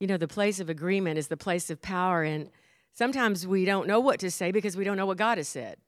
you know, the place of agreement is the place of power. And sometimes we don't know what to say because we don't know what God has said.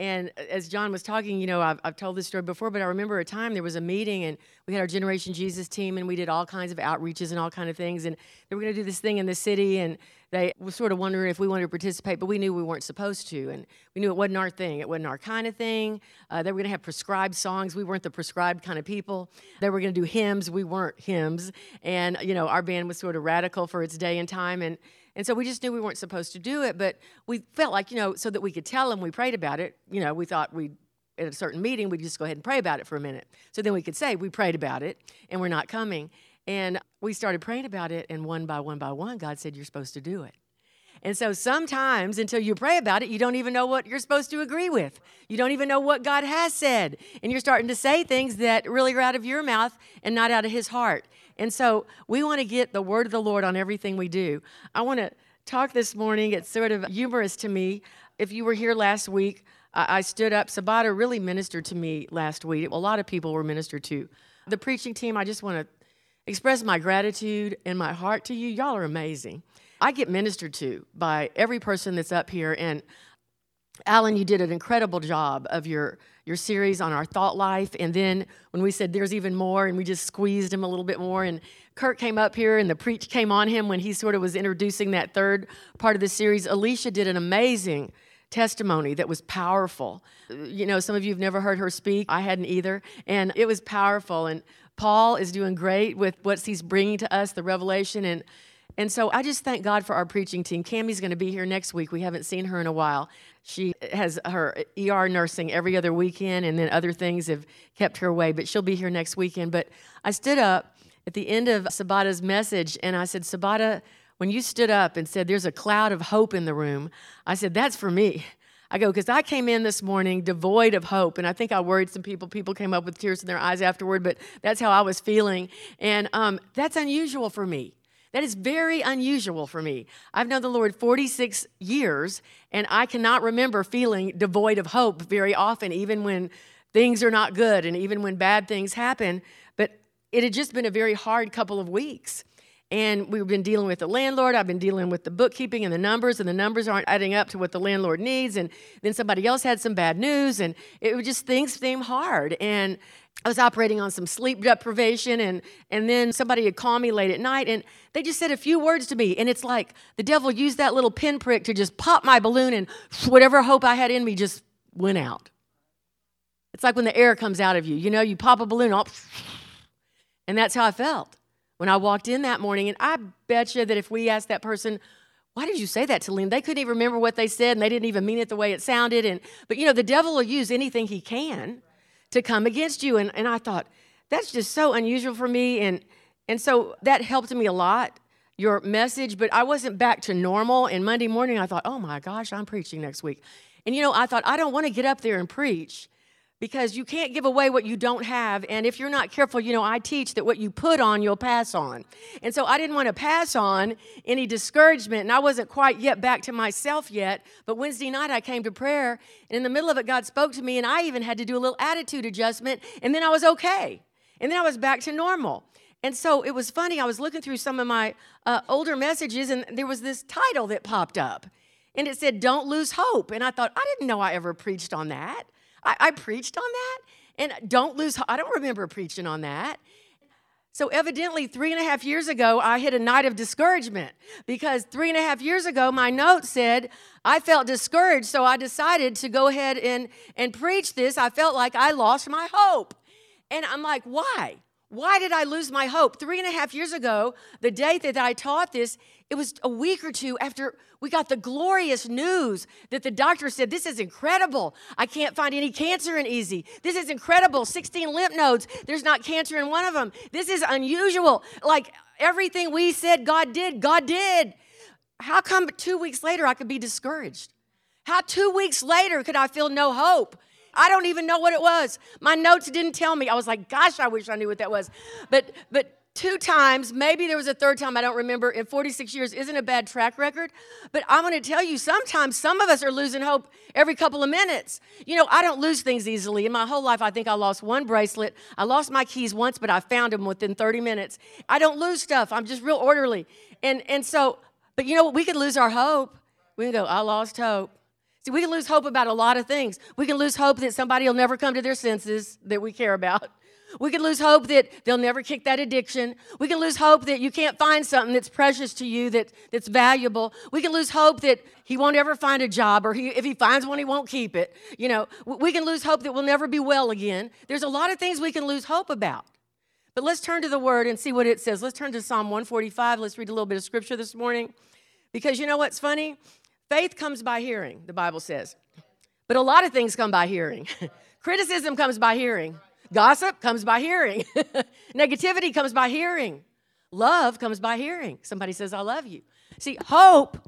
And as John was talking, you know, I've, I've told this story before, but I remember a time there was a meeting and we had our Generation Jesus team and we did all kinds of outreaches and all kind of things. And they were going to do this thing in the city and they were sort of wondering if we wanted to participate, but we knew we weren't supposed to. And we knew it wasn't our thing. It wasn't our kind of thing. Uh, they were going to have prescribed songs. We weren't the prescribed kind of people. They were going to do hymns. We weren't hymns. And, you know, our band was sort of radical for its day and time. And and so we just knew we weren't supposed to do it, but we felt like, you know, so that we could tell them we prayed about it, you know, we thought we'd at a certain meeting, we'd just go ahead and pray about it for a minute. So then we could say, we prayed about it and we're not coming. And we started praying about it, and one by one by one, God said, You're supposed to do it. And so sometimes until you pray about it, you don't even know what you're supposed to agree with. You don't even know what God has said. And you're starting to say things that really are out of your mouth and not out of his heart. And so we want to get the word of the Lord on everything we do. I want to talk this morning. It's sort of humorous to me. If you were here last week, I stood up. Sabata really ministered to me last week. A lot of people were ministered to. The preaching team, I just want to express my gratitude and my heart to you. Y'all are amazing. I get ministered to by every person that's up here. And Alan, you did an incredible job of your your series on our thought life. And then when we said there's even more, and we just squeezed him a little bit more, and Kurt came up here and the preach came on him when he sort of was introducing that third part of the series. Alicia did an amazing testimony that was powerful. You know, some of you have never heard her speak. I hadn't either. And it was powerful. And Paul is doing great with what he's bringing to us, the revelation. And and so I just thank God for our preaching team. Cammie's going to be here next week. We haven't seen her in a while. She has her ER nursing every other weekend, and then other things have kept her away, but she'll be here next weekend. But I stood up at the end of Sabata's message, and I said, Sabata, when you stood up and said, There's a cloud of hope in the room, I said, That's for me. I go, because I came in this morning devoid of hope, and I think I worried some people. People came up with tears in their eyes afterward, but that's how I was feeling. And um, that's unusual for me. That is very unusual for me. I've known the Lord 46 years, and I cannot remember feeling devoid of hope very often, even when things are not good and even when bad things happen. But it had just been a very hard couple of weeks. And we've been dealing with the landlord. I've been dealing with the bookkeeping and the numbers, and the numbers aren't adding up to what the landlord needs. And then somebody else had some bad news, and it was just things seemed hard. And I was operating on some sleep deprivation, and, and then somebody had called me late at night, and they just said a few words to me. And it's like the devil used that little pinprick to just pop my balloon, and whatever hope I had in me just went out. It's like when the air comes out of you. You know, you pop a balloon, and that's how I felt when I walked in that morning. And I bet you that if we asked that person, why did you say that to Lynn? They couldn't even remember what they said, and they didn't even mean it the way it sounded. And but you know, the devil will use anything he can to come against you. And, and I thought, that's just so unusual for me. And, and so that helped me a lot, your message, but I wasn't back to normal. And Monday morning, I thought, oh my gosh, I'm preaching next week. And you know, I thought, I don't want to get up there and preach because you can't give away what you don't have. And if you're not careful, you know, I teach that what you put on, you'll pass on. And so I didn't want to pass on any discouragement. And I wasn't quite yet back to myself yet. But Wednesday night, I came to prayer. And in the middle of it, God spoke to me. And I even had to do a little attitude adjustment. And then I was okay. And then I was back to normal. And so it was funny. I was looking through some of my uh, older messages, and there was this title that popped up. And it said, Don't Lose Hope. And I thought, I didn't know I ever preached on that. I, I preached on that. And don't lose, I don't remember preaching on that. So, evidently, three and a half years ago, I hit a night of discouragement because three and a half years ago, my note said I felt discouraged. So, I decided to go ahead and, and preach this. I felt like I lost my hope. And I'm like, why? Why did I lose my hope? Three and a half years ago, the day that I taught this, it was a week or two after we got the glorious news that the doctor said, This is incredible. I can't find any cancer in Easy. This is incredible. 16 lymph nodes. There's not cancer in one of them. This is unusual. Like everything we said God did, God did. How come two weeks later I could be discouraged? How two weeks later could I feel no hope? I don't even know what it was. My notes didn't tell me. I was like, gosh, I wish I knew what that was. But but two times, maybe there was a third time, I don't remember, in 46 years isn't a bad track record. But I'm going to tell you, sometimes some of us are losing hope every couple of minutes. You know, I don't lose things easily. In my whole life, I think I lost one bracelet. I lost my keys once, but I found them within 30 minutes. I don't lose stuff. I'm just real orderly. And, and so, but you know what? We could lose our hope. We can go, I lost hope. See, we can lose hope about a lot of things. We can lose hope that somebody will never come to their senses that we care about. We can lose hope that they'll never kick that addiction. We can lose hope that you can't find something that's precious to you, that, that's valuable. We can lose hope that he won't ever find a job, or he, if he finds one, he won't keep it. You know, we can lose hope that we'll never be well again. There's a lot of things we can lose hope about. But let's turn to the word and see what it says. Let's turn to Psalm 145. Let's read a little bit of scripture this morning. Because you know what's funny? Faith comes by hearing, the Bible says. But a lot of things come by hearing. Criticism comes by hearing. Gossip comes by hearing. Negativity comes by hearing. Love comes by hearing. Somebody says, I love you. See, hope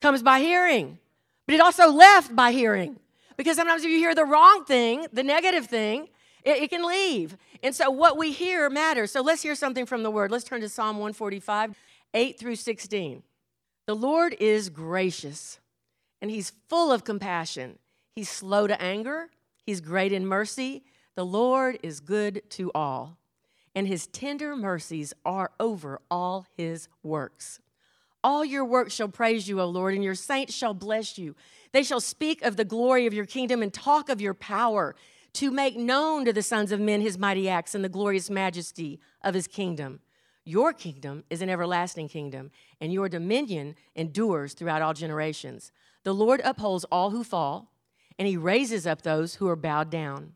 comes by hearing, but it also left by hearing. Because sometimes if you hear the wrong thing, the negative thing, it, it, can leave. And so what we hear matters. So let's hear something from the word. Let's turn to Psalm 145, 8 through 16. The Lord is gracious and he's full of compassion. He's slow to anger, he's great in mercy. The Lord is good to all, and his tender mercies are over all his works. All your works shall praise you, O Lord, and your saints shall bless you. They shall speak of the glory of your kingdom and talk of your power, to make known to the sons of men his mighty acts and the glorious majesty of his kingdom. Your kingdom is an everlasting kingdom, and your dominion endures throughout all generations. The Lord upholds all who fall, and he raises up those who are bowed down.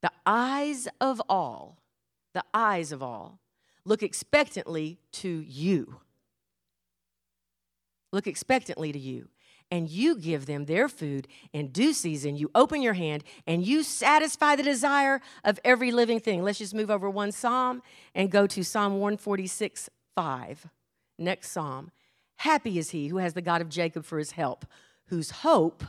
The eyes of all, the eyes of all, look expectantly to you. Look expectantly to you. And you give them their food in due season. You open your hand and you satisfy the desire of every living thing. Let's just move over one psalm and go to Psalm 146 5. Next psalm. Happy is he who has the God of Jacob for his help, whose hope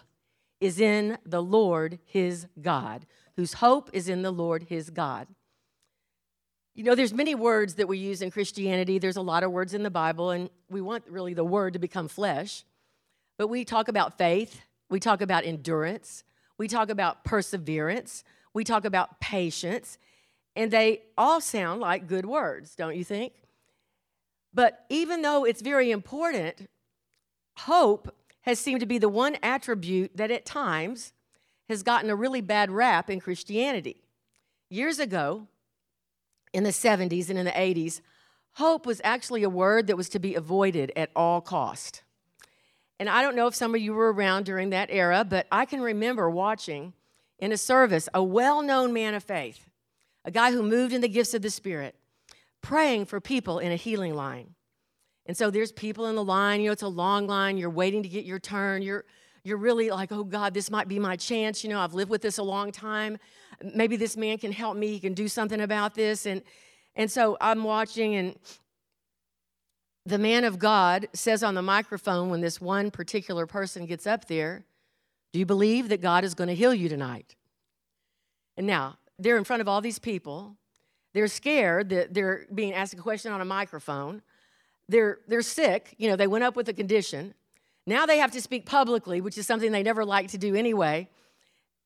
is in the Lord his God, whose hope is in the Lord his God. You know, there's many words that we use in Christianity. There's a lot of words in the Bible, and we want really the word to become flesh. But we talk about faith, we talk about endurance, we talk about perseverance, we talk about patience, and they all sound like good words, don't you think? But even though it's very important, hope has seemed to be the one attribute that at times has gotten a really bad rap in Christianity. Years ago, in the 70s and in the 80s, hope was actually a word that was to be avoided at all cost. And I don't know if some of you were around during that era, but I can remember watching in a service a well known man of faith, a guy who moved in the gifts of the Spirit, praying for people in a healing line. And so there's people in the line, you know, it's a long line, you're waiting to get your turn, you're you're really like, oh God, this might be my chance. You know, I've lived with this a long time. Maybe this man can help me. He can do something about this. And and so I'm watching, and the man of God says on the microphone when this one particular person gets up there, Do you believe that God is going to heal you tonight? And now they're in front of all these people. They're scared that they're being asked a question on a microphone. They're, they're sick. You know, they went up with a condition. Now they have to speak publicly, which is something they never like to do anyway.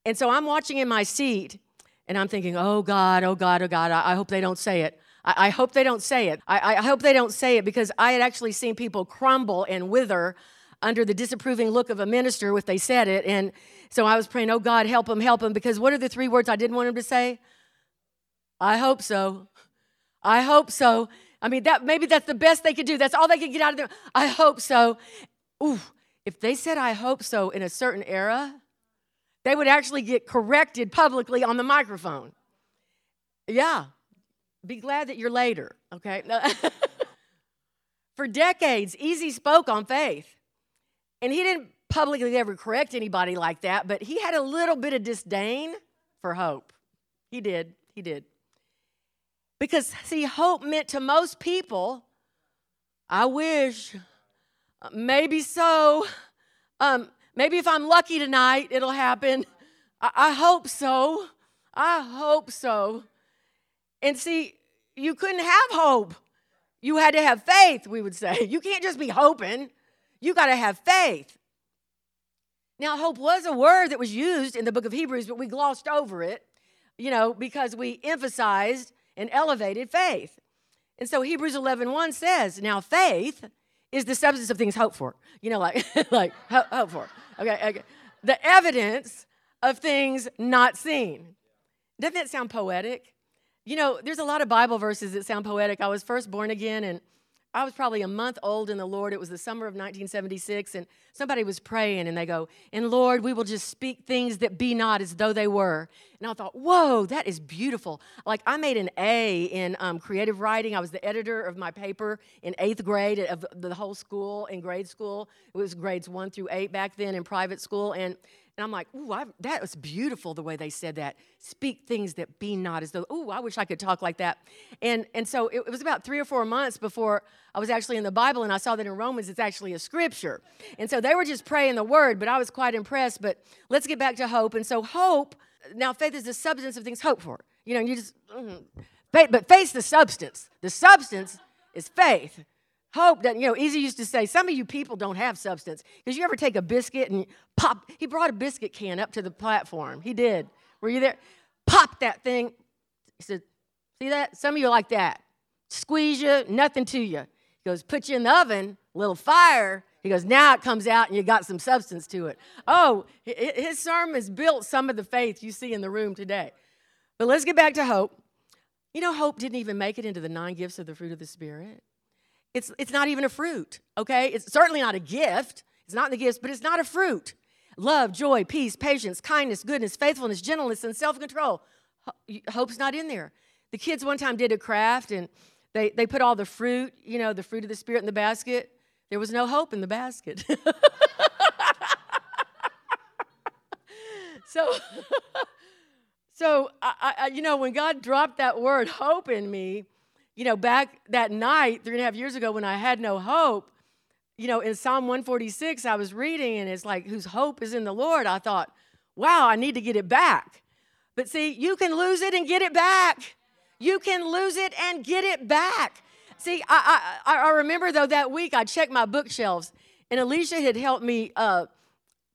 And so I'm watching in my seat and I'm thinking, oh God, oh God, oh God, I, I hope they don't say it. I, hope they don't say it. I, I hope they don't say it because I had actually seen people crumble and wither under the disapproving look of a minister if they said it. And so I was praying, oh God, help them, help them. Because what are the three words I didn't want him to say? I hope so. I hope so. I mean, that maybe that's the best they could do. That's all they could get out of there. I hope so. Ooh, if they said I hope so in a certain era, they would actually get corrected publicly on the microphone. Yeah. Be glad that you're later, okay? For decades, Easy spoke on faith. And he didn't publicly ever correct anybody like that, but he had a little bit of disdain for hope. He did. He did. Because, see, hope meant to most people, I wish, maybe so. Um, maybe if I'm lucky tonight, it'll happen. I, I hope so. I hope so. And see, you couldn't have hope. You had to have faith, we would say. You can't just be hoping, you got to have faith. Now, hope was a word that was used in the book of Hebrews, but we glossed over it, you know, because we emphasized and elevated faith. And so Hebrews 11 1 says, Now faith is the substance of things hoped for. You know, like, like hope, hope for. Okay, okay. The evidence of things not seen. Doesn't that sound poetic? You know, there's a lot of Bible verses that sound poetic. I was first born again and I was probably a month old in the Lord. It was the summer of 1976, and somebody was praying, and they go, And Lord, we will just speak things that be not as though they were. And I thought, Whoa, that is beautiful. Like, I made an A in um, creative writing. I was the editor of my paper in eighth grade of the whole school in grade school. It was grades one through eight back then in private school. And and I'm like, ooh, I, that was beautiful the way they said that. Speak things that be not as though, ooh, I wish I could talk like that. And, and so it, it, was about three or four months before I was actually in the Bible and I saw that in Romans it's actually a scripture. And so they were just praying the word, but I was quite impressed. But let's get back to hope. And so hope, now faith is the substance of things hoped for. You know, you just, mm, faith, but faith's the substance. The substance is faith. Hope that, you know, Easy used to say, some of you people don't have substance. Because you ever take a biscuit and pop, he brought a biscuit can up to the platform. He did. Were you there? Pop that thing. He said, see that? Some of you like that. Squeeze you, nothing to you. He goes, put you in the oven, little fire. He goes, now it comes out and you got some substance to it. Oh, his sermon's built some of the faith you see in the room today. But let's get back to hope. You know, hope didn't even make it into the nine gifts of the fruit of the Spirit. It's, it's not even a fruit, okay? It's certainly not a gift. It's not the gifts, but it's not a fruit. Love, joy, peace, patience, kindness, goodness, faithfulness, gentleness, and self control. Hope's not in there. The kids one time did a craft and they, they put all the fruit, you know, the fruit of the Spirit in the basket. There was no hope in the basket. so, so I, I, you know, when God dropped that word hope in me, you know, back that night, three and a half years ago, when I had no hope, you know, in Psalm 146, I was reading and it's like, whose hope is in the Lord. I thought, wow, I need to get it back. But see, you can lose it and get it back. You can lose it and get it back. See, I, I, I remember though that week I checked my bookshelves and Alicia had helped me. Uh,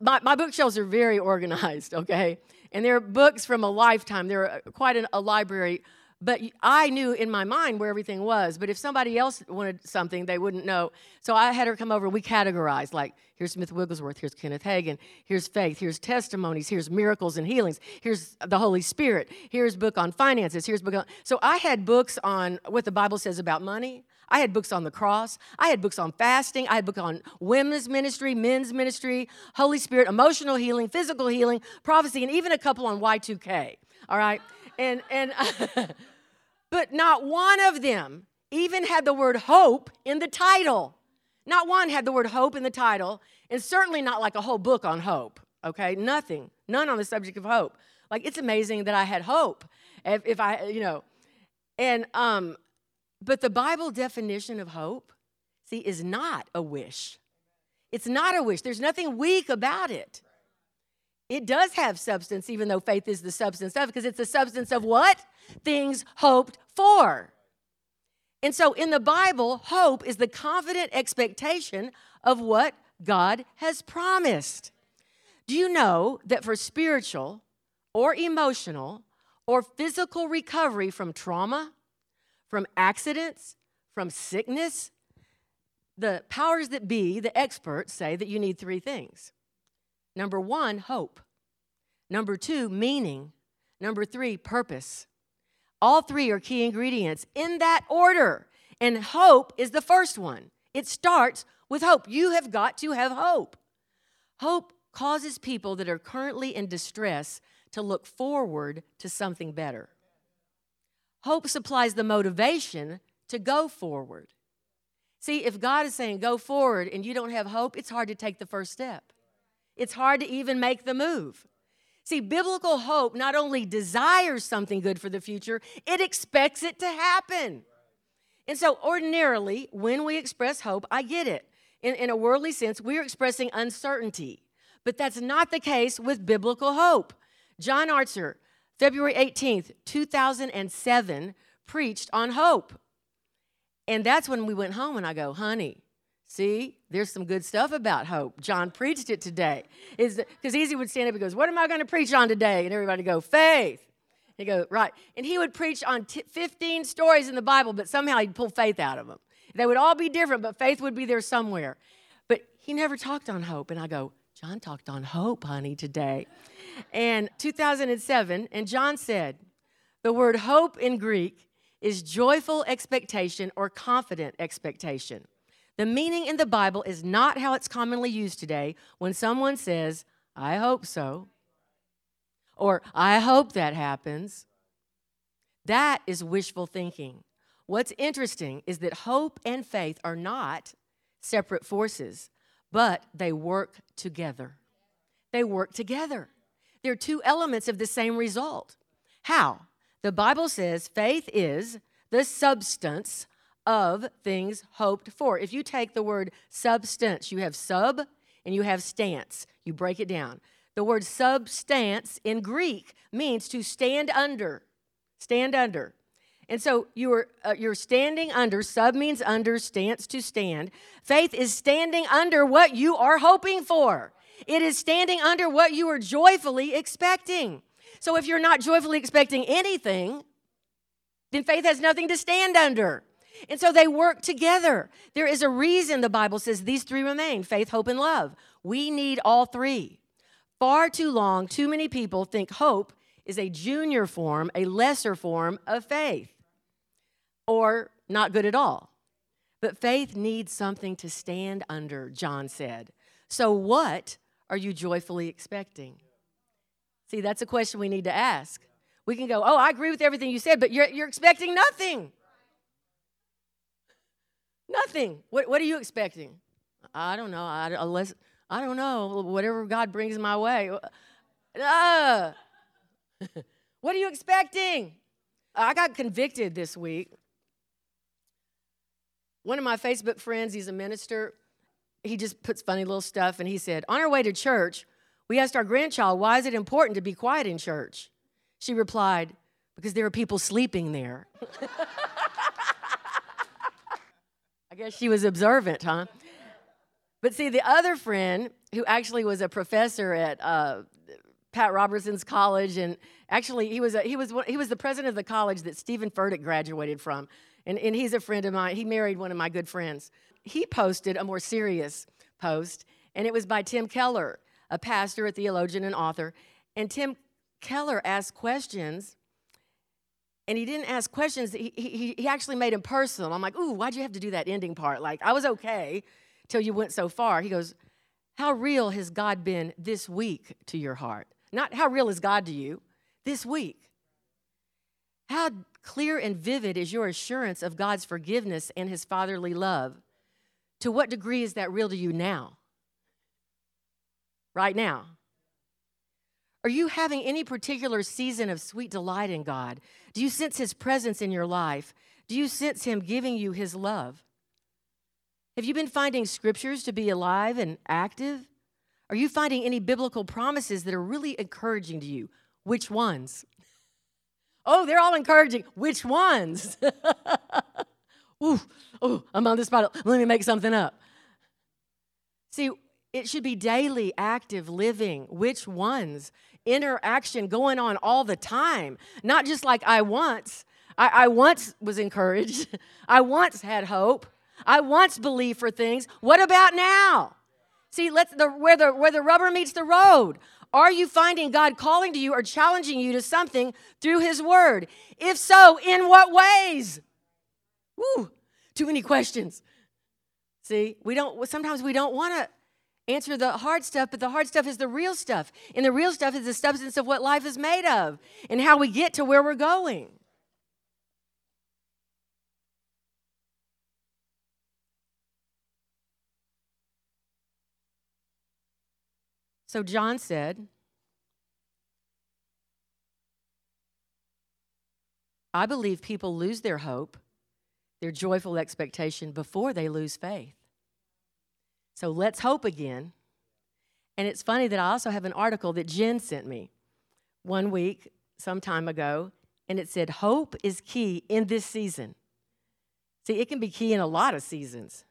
my, my bookshelves are very organized, okay? And they're books from a lifetime. They're quite an, a library but I knew in my mind where everything was. But if somebody else wanted something, they wouldn't know. So I had her come over. We categorized like here's Smith Wigglesworth, here's Kenneth Hagin, here's faith, here's testimonies, here's miracles and healings, here's the Holy Spirit, here's book on finances, here's book on. So I had books on what the Bible says about money. I had books on the cross. I had books on fasting. I had books on women's ministry, men's ministry, Holy Spirit, emotional healing, physical healing, prophecy, and even a couple on Y2K. All right, and and. But not one of them even had the word hope in the title. Not one had the word hope in the title, and certainly not like a whole book on hope, okay? Nothing, none on the subject of hope. Like, it's amazing that I had hope. If, if I, you know, and, um, but the Bible definition of hope, see, is not a wish. It's not a wish. There's nothing weak about it. It does have substance, even though faith is the substance of, because it's the substance of what? Things hoped for. And so in the Bible, hope is the confident expectation of what God has promised. Do you know that for spiritual or emotional or physical recovery from trauma, from accidents, from sickness, the powers that be, the experts, say that you need three things. Number one, hope. Number two, meaning. Number three, purpose. All three are key ingredients in that order. And hope is the first one. It starts with hope. You have got to have hope. Hope causes people that are currently in distress to look forward to something better. Hope supplies the motivation to go forward. See, if God is saying go forward and you don't have hope, it's hard to take the first step. It's hard to even make the move. See, biblical hope not only desires something good for the future, it expects it to happen. And so, ordinarily, when we express hope, I get it. In, in a worldly sense, we're expressing uncertainty. But that's not the case with biblical hope. John Archer, February 18th, 2007, preached on hope. And that's when we went home and I go, honey, see, there's some good stuff about hope. John preached it today. Is because Easy would stand up and goes, What am I going to preach on today? And everybody go, faith. He go, right. And he would preach on t- 15 stories in the Bible, but somehow he'd pull faith out of them. They would all be different, but faith would be there somewhere. But he never talked on hope. And I go, John talked on hope, honey, today. And 2007, and John said, the word hope in Greek is joyful expectation or confident expectation. The meaning in the Bible is not how it's commonly used today when someone says, I hope so, or I hope that happens. That is wishful thinking. What's interesting is that hope and faith are not separate forces, but they work together. They work together. They're two elements of the same result. How? The Bible says faith is the substance of things hoped for. If you take the word substance, you have sub and you have stance. You break it down. The word substance in Greek means to stand under. Stand under. And so you are uh, you're standing under. Sub means under, stance to stand. Faith is standing under what you are hoping for. It is standing under what you are joyfully expecting. So if you're not joyfully expecting anything, then faith has nothing to stand under. And so they work together. There is a reason the Bible says these three remain faith, hope, and love. We need all three. Far too long, too many people think hope is a junior form, a lesser form of faith, or not good at all. But faith needs something to stand under, John said. So, what are you joyfully expecting? See, that's a question we need to ask. We can go, oh, I agree with everything you said, but you're, you're expecting nothing. Nothing. What, what are you expecting? I don't know. I, unless, I don't know. Whatever God brings my way. Uh, what are you expecting? I got convicted this week. One of my Facebook friends, he's a minister, he just puts funny little stuff, and he said, On our way to church, we asked our grandchild, Why is it important to be quiet in church? She replied, Because there are people sleeping there. I guess she was observant, huh? But see, the other friend, who actually was a professor at uh, Pat Robertson's college, and actually he was a, he was he was the president of the college that Steven Furtick graduated from, and, and he's a friend of mine. He married one of my good friends. He posted a more serious post, and it was by Tim Keller, a pastor, a theologian, and author. And Tim Keller asked questions, and he didn't ask questions, he, he, he actually made him personal. I'm like, ooh, why'd you have to do that ending part? Like, I was okay till you went so far. He goes, How real has God been this week to your heart? Not how real is God to you this week. How clear and vivid is your assurance of God's forgiveness and his fatherly love? To what degree is that real to you now? right now? Are you having any particular season of sweet delight in God? Do you sense His presence in your life? Do you sense Him giving you His love? Have you been finding scriptures to be alive and active? Are you finding any biblical promises that are really encouraging to you? Which ones? Oh, they're all encouraging. Which ones? Ooh, oh, I'm on the spot. Let me make something up. See, it should be daily, active living. Which ones? Interaction going on all the time. Not just like I once. I, I once was encouraged. I once had hope. I once believed for things. What about now? See, let's the where the where the rubber meets the road. Are you finding God calling to you or challenging you to something through His Word? If so, in what ways? Woo, too many questions. See, we don't. Sometimes we don't want to answer the hard stuff, but the hard stuff is the real stuff. And the real stuff is the substance of what life is made of and how we get to where we're going. So John said, I believe people lose their hope, their joyful expectation before they lose faith. So let's hope again. And it's funny that I also have an article that Jen sent me one week, some time ago, and it said, Hope is key in this season. See, it can be key in a lot of seasons.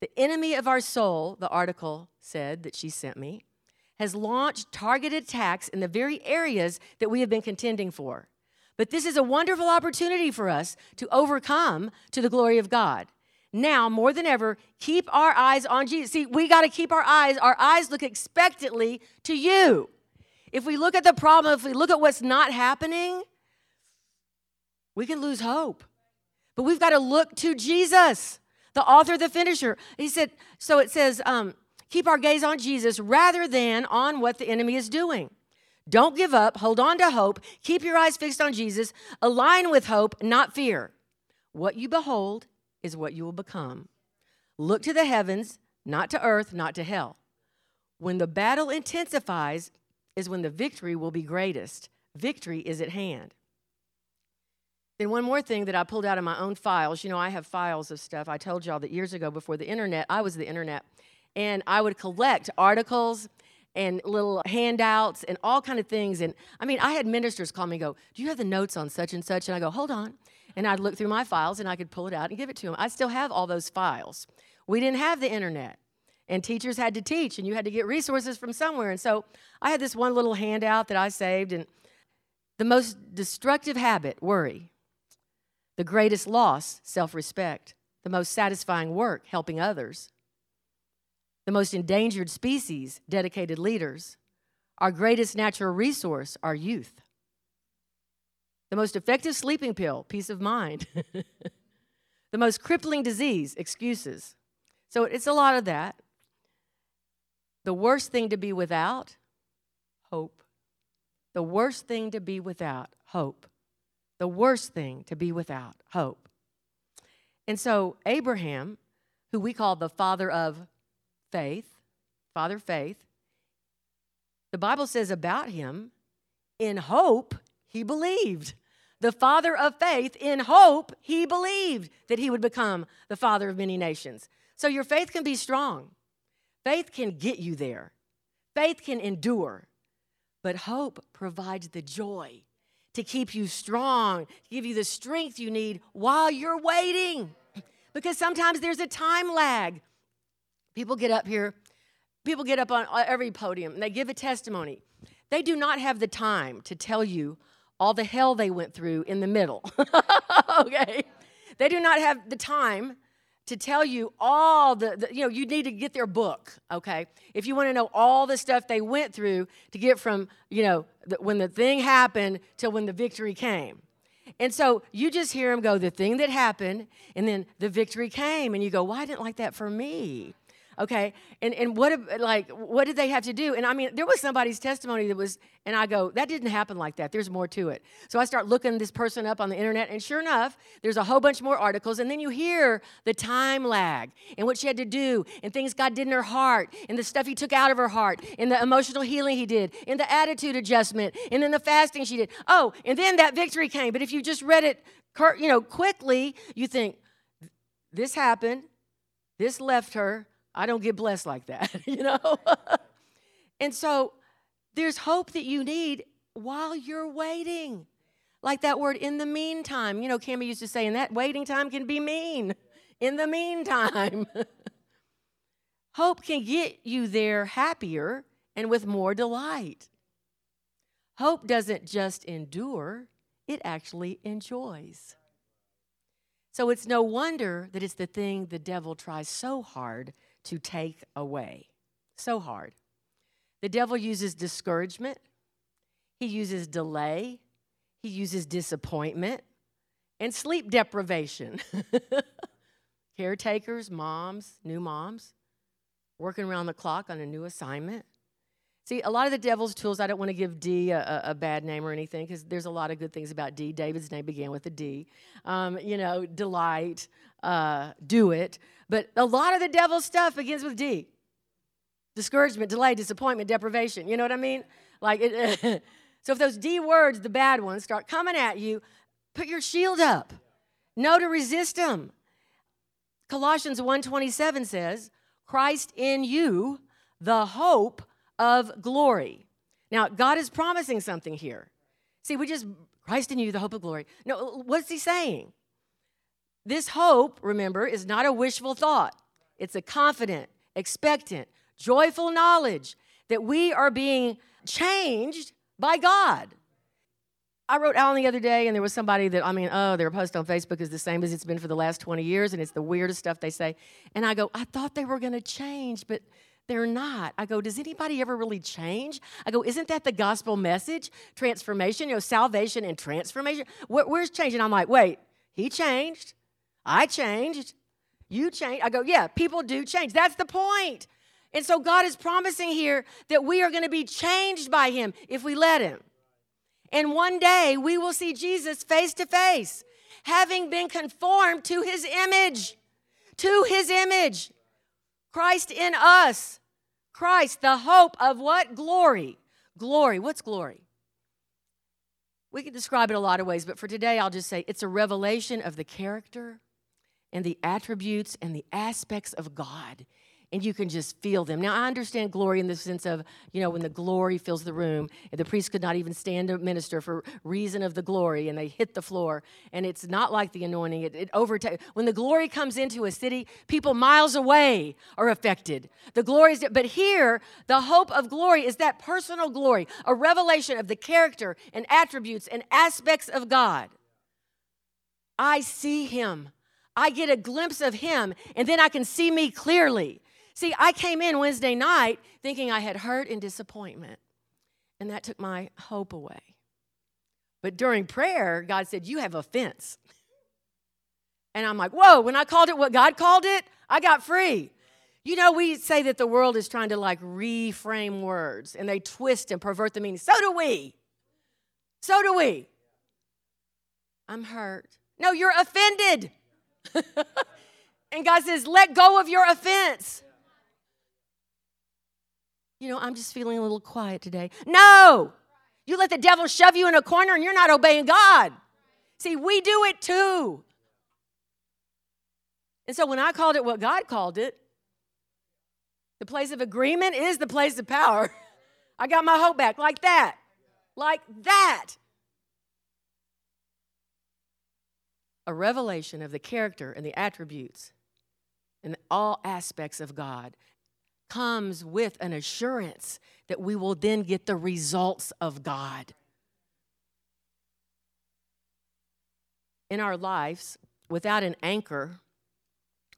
The enemy of our soul, the article said that she sent me, has launched targeted attacks in the very areas that we have been contending for. But this is a wonderful opportunity for us to overcome to the glory of God. Now, more than ever, keep our eyes on Jesus. See, we got to keep our eyes, our eyes look expectantly to you. If we look at the problem, if we look at what's not happening, we can lose hope. But we've got to look to Jesus, the author, the finisher. He said, so it says, um, keep our gaze on Jesus rather than on what the enemy is doing. Don't give up. Hold on to hope. Keep your eyes fixed on Jesus. Align with hope, not fear. What you behold is what you will become. Look to the heavens, not to earth, not to hell. When the battle intensifies, is when the victory will be greatest. Victory is at hand. Then, one more thing that I pulled out of my own files. You know, I have files of stuff. I told y'all that years ago, before the internet, I was the internet. And I would collect articles and little handouts and all kind of things. And I mean, I had ministers call me and go, Do you have the notes on such and such? And I go, Hold on. And I'd look through my files and I could pull it out and give it to them. I still have all those files. We didn't have the internet. And teachers had to teach, and you had to get resources from somewhere. And so I had this one little handout that I saved. And the most destructive habit, worry. The greatest loss, self respect. The most satisfying work, helping others the most endangered species, dedicated leaders. Our greatest natural resource, our youth. The most effective sleeping pill, peace of mind. the most crippling disease, excuses. So it's a lot of that. The worst thing to be without, hope. The worst thing to be without, hope. The worst thing to be without, hope. And so Abraham, who we call the father of faith, Father Faith, the Bible says about him, in hope, he believed. The father of faith, in hope, he believed that he would become the father of many nations. So your faith can be strong. Faith can get you there. Faith can endure. But hope provides the joy to keep you strong, to give you the strength you need while you're waiting. Because sometimes there's a time lag People get up here, people get up on uh, every podium and they give a testimony. They do not have the time to tell you all the hell they went through in the middle. okay? They do not have the time to tell you all the, the, you know, you need to get their book, okay? If you want to know all the stuff they went through to get from, you know, the, when the thing happened till when the victory came. And so you just hear them go, the thing that happened, and then the victory came, and you go, well, didn't like that for me okay? And and what like what did they have to do? And i mean there was somebody's testimony that was and i go that didn't happen like that. There's more to it. So i start looking this person up on the internet and sure enough there's a whole bunch more articles and then you hear the time lag and what she had to do and things god did in her heart and the stuff he took out of her heart and the emotional healing he did and the attitude adjustment and then the fasting she did. Oh and then that victory came. But if you just read it you know quickly you think this happened. This left her I don't get blessed like that, you know? and so there's hope that you need while you're waiting. Like that word, in the meantime. You know, Cammy used to say, and that waiting time can be mean. In the meantime. hope can get you there happier and with more delight. Hope doesn't just endure, it actually enjoys. So it's no wonder that it's the thing the devil tries so hard to take away. So hard. The devil uses discouragement, he uses delay, he uses disappointment, and sleep deprivation. Caretakers, moms, new moms, working around the clock on a new assignment. See, a lot of the devil's tools, I don't want to give D a, bad name or anything because there's a lot of good things about D. David's name began with a D. Um, you know, delight, uh, do it. But a lot of the devil's stuff begins with D discouragement, delay, disappointment, deprivation. You know what I mean? Like, it, so if those D words, the bad ones, start coming at you, put your shield up. Know to resist them. Colossians 1:27 says, "Christ in you, the hope of glory. Now, God is promising something here. See, we just Christ in you, the hope of glory. No, what's he saying? This hope, remember, is not a wishful thought. It's a confident, expectant, joyful knowledge that we are being changed by God. I wrote Alan the other day, and there was somebody that, I mean, oh, their post on Facebook is the same as it's been for the last 20 years, and it's the weirdest stuff they say. And I go, I thought they were going to change, but they're not. I go, does anybody ever really change? I go, isn't that the gospel message? Transformation, you know, salvation and transformation. Where, where's changing? I'm like, wait, he changed. I changed. You changed. I go, yeah, people do change. That's the point. And so God is promising here that we are going to be changed by him if we let him. And one day we will see Jesus face to face, having been conformed to his image. To his image. Christ in us. Christ, the hope of what? Glory. Glory. What's glory? We can describe it a lot of ways, but for today, I'll just say it's a revelation of the character and the attributes and the aspects of God and you can just feel them. Now, I understand glory in the sense of, you know, when the glory fills the room, the priest could not even stand to minister for reason of the glory, and they hit the floor. And it's not like the anointing; it, it overtakes. When the glory comes into a city, people miles away are affected. The glory is, but here, the hope of glory is that personal glory, a revelation of the character and attributes and aspects of God. I see Him. I get a glimpse of Him, and then I can see me clearly. See, I came in Wednesday night thinking I had hurt and disappointment, and that took my hope away. But during prayer, God said, You have offense. And I'm like, Whoa, when I called it what God called it, I got free. You know, we say that the world is trying to like reframe words and they twist and pervert the meaning. So do we. So do we. I'm hurt. No, you're offended. and God says, let go of your offense you know, I'm just feeling a little quiet today. No! You let the devil shove you in a corner and you're not obeying God. See, we do it too. And so when I called it what God called it, the place of agreement is the place of power. I got my hope back like that. Like that. A revelation of the character and the attributes and all aspects of God comes with an assurance that we will then get the results of God. In our lives, without an anchor,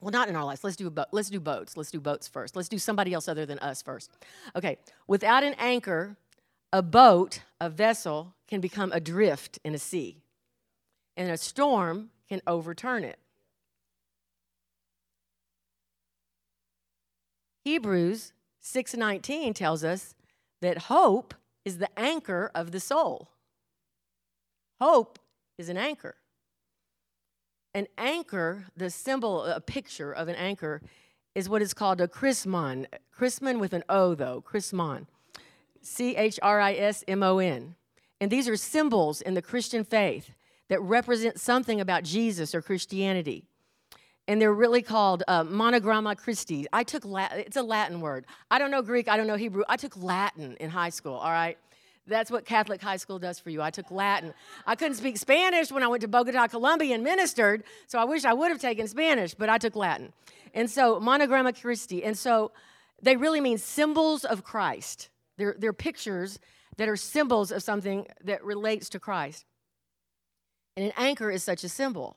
well, not in our lives. Let's do bo- let's do boats. Let's do boats first. Let's do somebody else other than us first. Okay. Without an anchor, a boat, a vessel, can become adrift in a sea, and a storm can overturn it. Hebrews 6:19 tells us that hope is the anchor of the soul. Hope is an anchor. An anchor, the symbol, a picture of an anchor, is what is called a chrismon. Chrismon with an O, though, chrismon. C H R I S M O N. And these are symbols in the Christian faith that represent something about Jesus or Christianity and they're really called uh, monogramma Christi. I took Latin, it's a Latin word. I don't know Greek, I don't know Hebrew. I took Latin in high school, all right? That's what Catholic high school does for you. I took Latin. I couldn't speak Spanish when I went to Bogota, Colombia and ministered, so I wish I would have taken Spanish, but I took Latin. And so, monogramma Christi. And so, they really mean symbols of Christ. They're, they're pictures that are symbols of something that relates to Christ. And an anchor is such a symbol.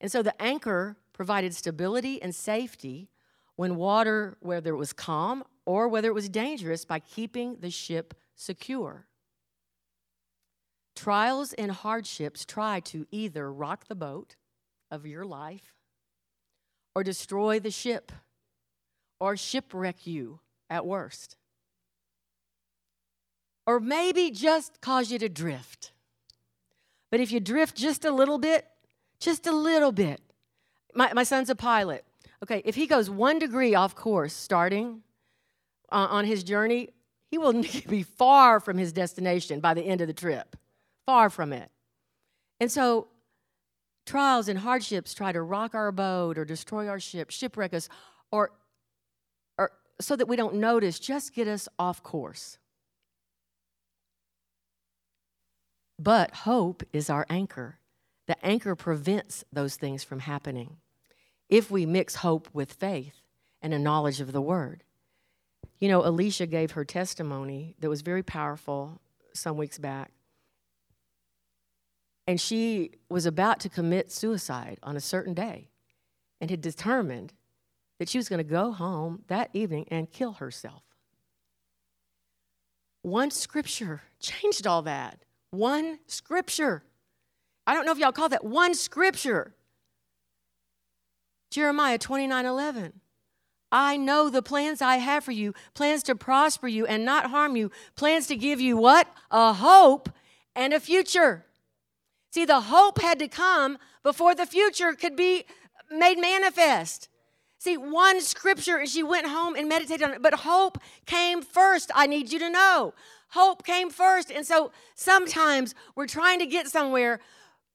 And so, the anchor provided stability and safety when water, whether it was calm or whether it was dangerous, by keeping the ship secure. Trials and hardships try to either rock the boat of your life or destroy the ship or shipwreck you at worst. Or maybe just cause you to drift. But if you drift just a little bit, just a little bit, my, my son's a pilot. Okay, if he goes one degree off course starting uh, on his journey, he will be far from his destination by the end of the trip. Far from it. And so, trials and hardships try to rock our boat or destroy our ship, shipwreck us, or, or so that we don't notice, just get us off course. But hope is our anchor. The anchor prevents those things from happening if we mix hope with faith and a knowledge of the word. You know, Alicia gave her testimony that was very powerful some weeks back. And she was about to commit suicide on a certain day and had determined that she was going to go home that evening and kill herself. One scripture changed all that. One scripture. I don't know if y'all call that one scripture. Jeremiah 29 11. I know the plans I have for you plans to prosper you and not harm you, plans to give you what? A hope and a future. See, the hope had to come before the future could be made manifest. See, one scripture, and she went home and meditated on it, but hope came first. I need you to know. Hope came first. And so sometimes we're trying to get somewhere,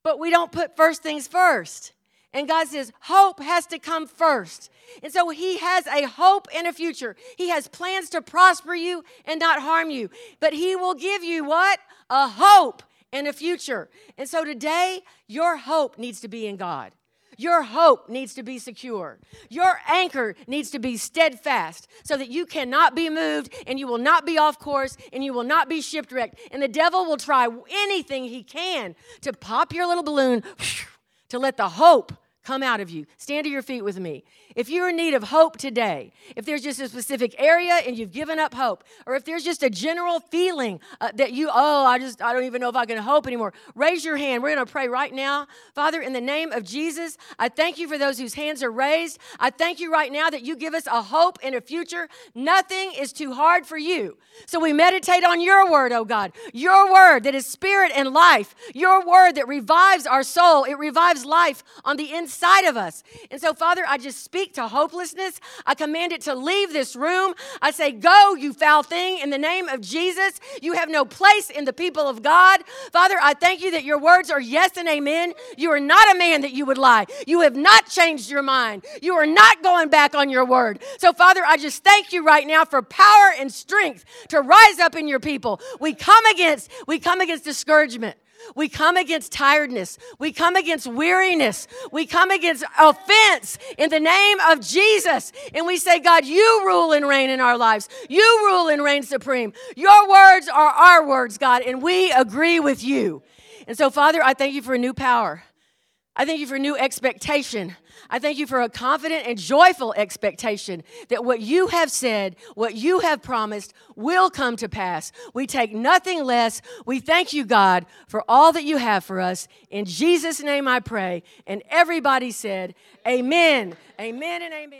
but we don't put first things first. And God says, hope has to come first. And so He has a hope and a future. He has plans to prosper you and not harm you. But He will give you what? A hope and a future. And so today, your hope needs to be in God. Your hope needs to be secure. Your anchor needs to be steadfast so that you cannot be moved and you will not be off course and you will not be shipwrecked. And the devil will try anything he can to pop your little balloon to let the hope come out of you. Stand to your feet with me. If you're in need of hope today, if there's just a specific area and you've given up hope, or if there's just a general feeling uh, that you, oh, I just, I don't even know if I can hope anymore, raise your hand. We're going to pray right now. Father, in the name of Jesus, I thank you for those whose hands are raised. I thank you right now that you give us a hope and a future. Nothing is too hard for you. So we meditate on your word, oh God, your word that is spirit and life, your word that revives our soul, it revives life on the inside of us. And so, Father, I just speak speak to hopelessness. I command it to leave this room. I say, Go, you foul thing, in the name of Jesus. You have no place in the people of God. Father, I thank you that your words are yes and amen. You are not a man that you would lie. You have not changed your mind. You are not going back on your word. So, Father, I just thank you right now for power and strength to rise up in your people. We come against, we come against discouragement. We come against tiredness. We come against weariness. We come against offense in the name of Jesus. And we say, God, you rule and reign in our lives. You rule and reign supreme. Your words are our words, God, and we agree with you. And so, Father, I thank you for a new power. I thank you for new expectation. I thank you for a confident and joyful expectation that what you have said, what you have promised, will come to pass. We take nothing less. We thank you, God, for all that you have for us. In Jesus' name I pray. And everybody said, Amen. Amen and amen.